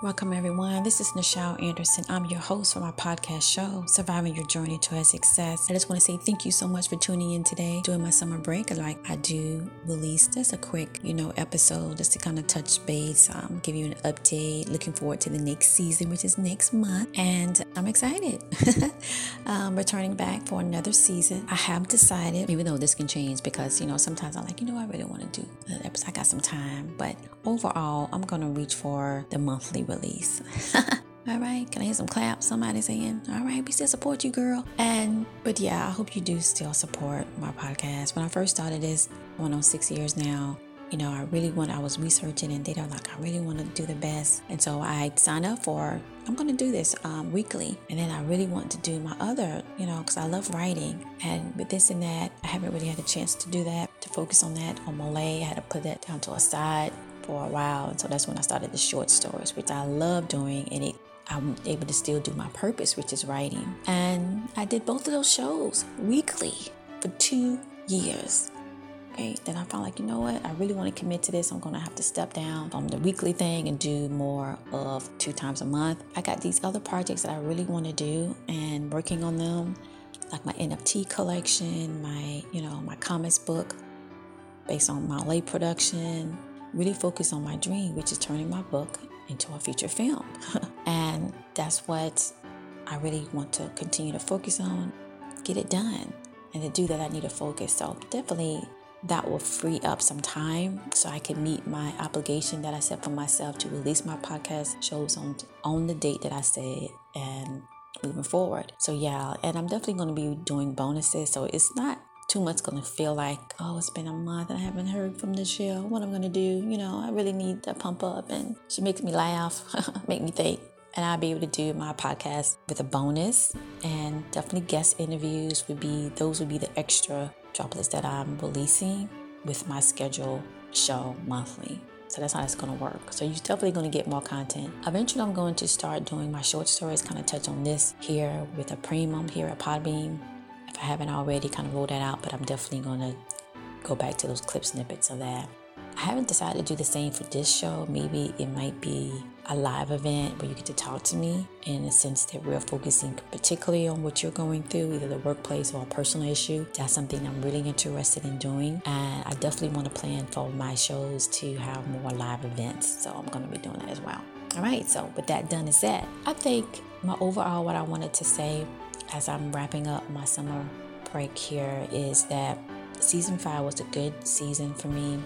Welcome, everyone. This is Nichelle Anderson. I'm your host for my podcast show, Surviving Your Journey to a Success. I just want to say thank you so much for tuning in today during my summer break. Like I do release just a quick, you know, episode just to kind of touch base, um, give you an update. Looking forward to the next season, which is next month, and I'm excited. um, returning back for another season. I have decided, even though this can change, because you know sometimes I'm like, you know, I really want to do an episode. I got some time, but overall, I'm gonna reach for the monthly release. All right, can I hear some claps? Somebody saying, All right, we still support you, girl. And, but yeah, I hope you do still support my podcast. When I first started this, going on six years now, you know, I really want, I was researching and data, like, I really want to do the best. And so I signed up for, I'm going to do this um, weekly. And then I really want to do my other, you know, because I love writing. And with this and that, I haven't really had a chance to do that, to focus on that on Malay. I had to put that down to a side for a while. And so that's when I started the short stories, which I love doing. And it I'm able to still do my purpose, which is writing. And I did both of those shows weekly for two years. Okay, then I found like, you know what? I really want to commit to this. I'm going to have to step down from the weekly thing and do more of two times a month. I got these other projects that I really want to do and working on them, like my NFT collection, my, you know, my comics book based on my late production, really focus on my dream, which is turning my book into a feature film. and that's what I really want to continue to focus on, get it done. And to do that, I need to focus. So definitely that will free up some time so I can meet my obligation that I set for myself to release my podcast shows on on the date that I said and moving forward. So yeah, and I'm definitely going to be doing bonuses. So it's not too much going to feel like, oh, it's been a month and I haven't heard from the show. What I'm going to do? You know, I really need to pump up. And she makes me laugh, make me think. And I'll be able to do my podcast with a bonus and definitely guest interviews would be, those would be the extra droplets that I'm releasing with my schedule show monthly. So that's how it's going to work. So you're definitely going to get more content. Eventually, I'm going to start doing my short stories, kind of touch on this here with a premium here at Podbean I haven't already kind of rolled that out, but I'm definitely going to go back to those clip snippets of that. I haven't decided to do the same for this show. Maybe it might be a live event where you get to talk to me in the sense that we're focusing particularly on what you're going through, either the workplace or a personal issue. That's something I'm really interested in doing. And I definitely want to plan for my shows to have more live events. So I'm going to be doing that as well. All right, so with that done and said, I think my overall what I wanted to say as I'm wrapping up my summer break here is that season five was a good season for me.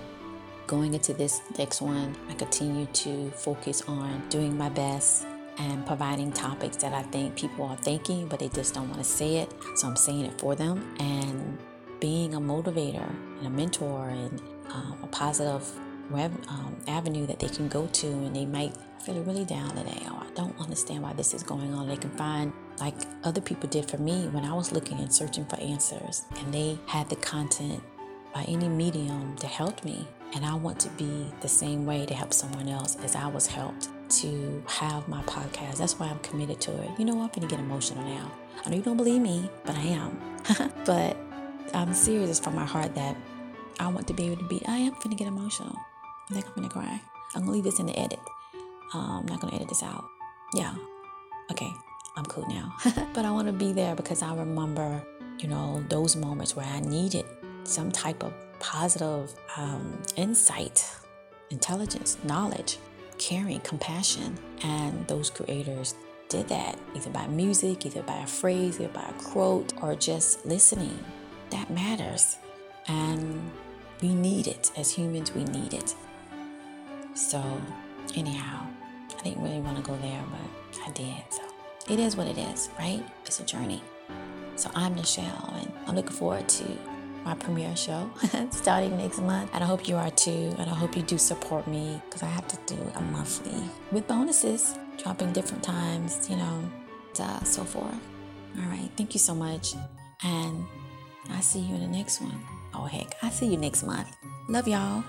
Going into this next one, I continue to focus on doing my best and providing topics that I think people are thinking, but they just don't want to say it. So I'm saying it for them and being a motivator and a mentor and um, a positive web, um, avenue that they can go to and they might feel really down today or I don't understand why this is going on. They can find like other people did for me when I was looking and searching for answers and they had the content by any medium to help me. And I want to be the same way to help someone else as I was helped to have my podcast. That's why I'm committed to it. You know, I'm gonna get emotional now. I know you don't believe me, but I am. but I'm serious from my heart that I want to be able to be, I am gonna get emotional. I think I'm gonna cry. I'm gonna leave this in the edit. Um, I'm not gonna edit this out. Yeah. Okay. I'm cool now. but I want to be there because I remember, you know, those moments where I needed some type of positive um, insight, intelligence, knowledge, caring, compassion. And those creators did that either by music, either by a phrase, either by a quote, or just listening. That matters. And we need it. As humans, we need it. So, anyhow, I didn't really want to go there, but I did. So, it is what it is, right? It's a journey. So, I'm Nichelle, and I'm looking forward to my premiere show starting next month. And I hope you are too. And I hope you do support me because I have to do a monthly with bonuses, dropping different times, you know, uh, so forth. All right. Thank you so much. And I'll see you in the next one. Oh, heck. I'll see you next month. Love y'all.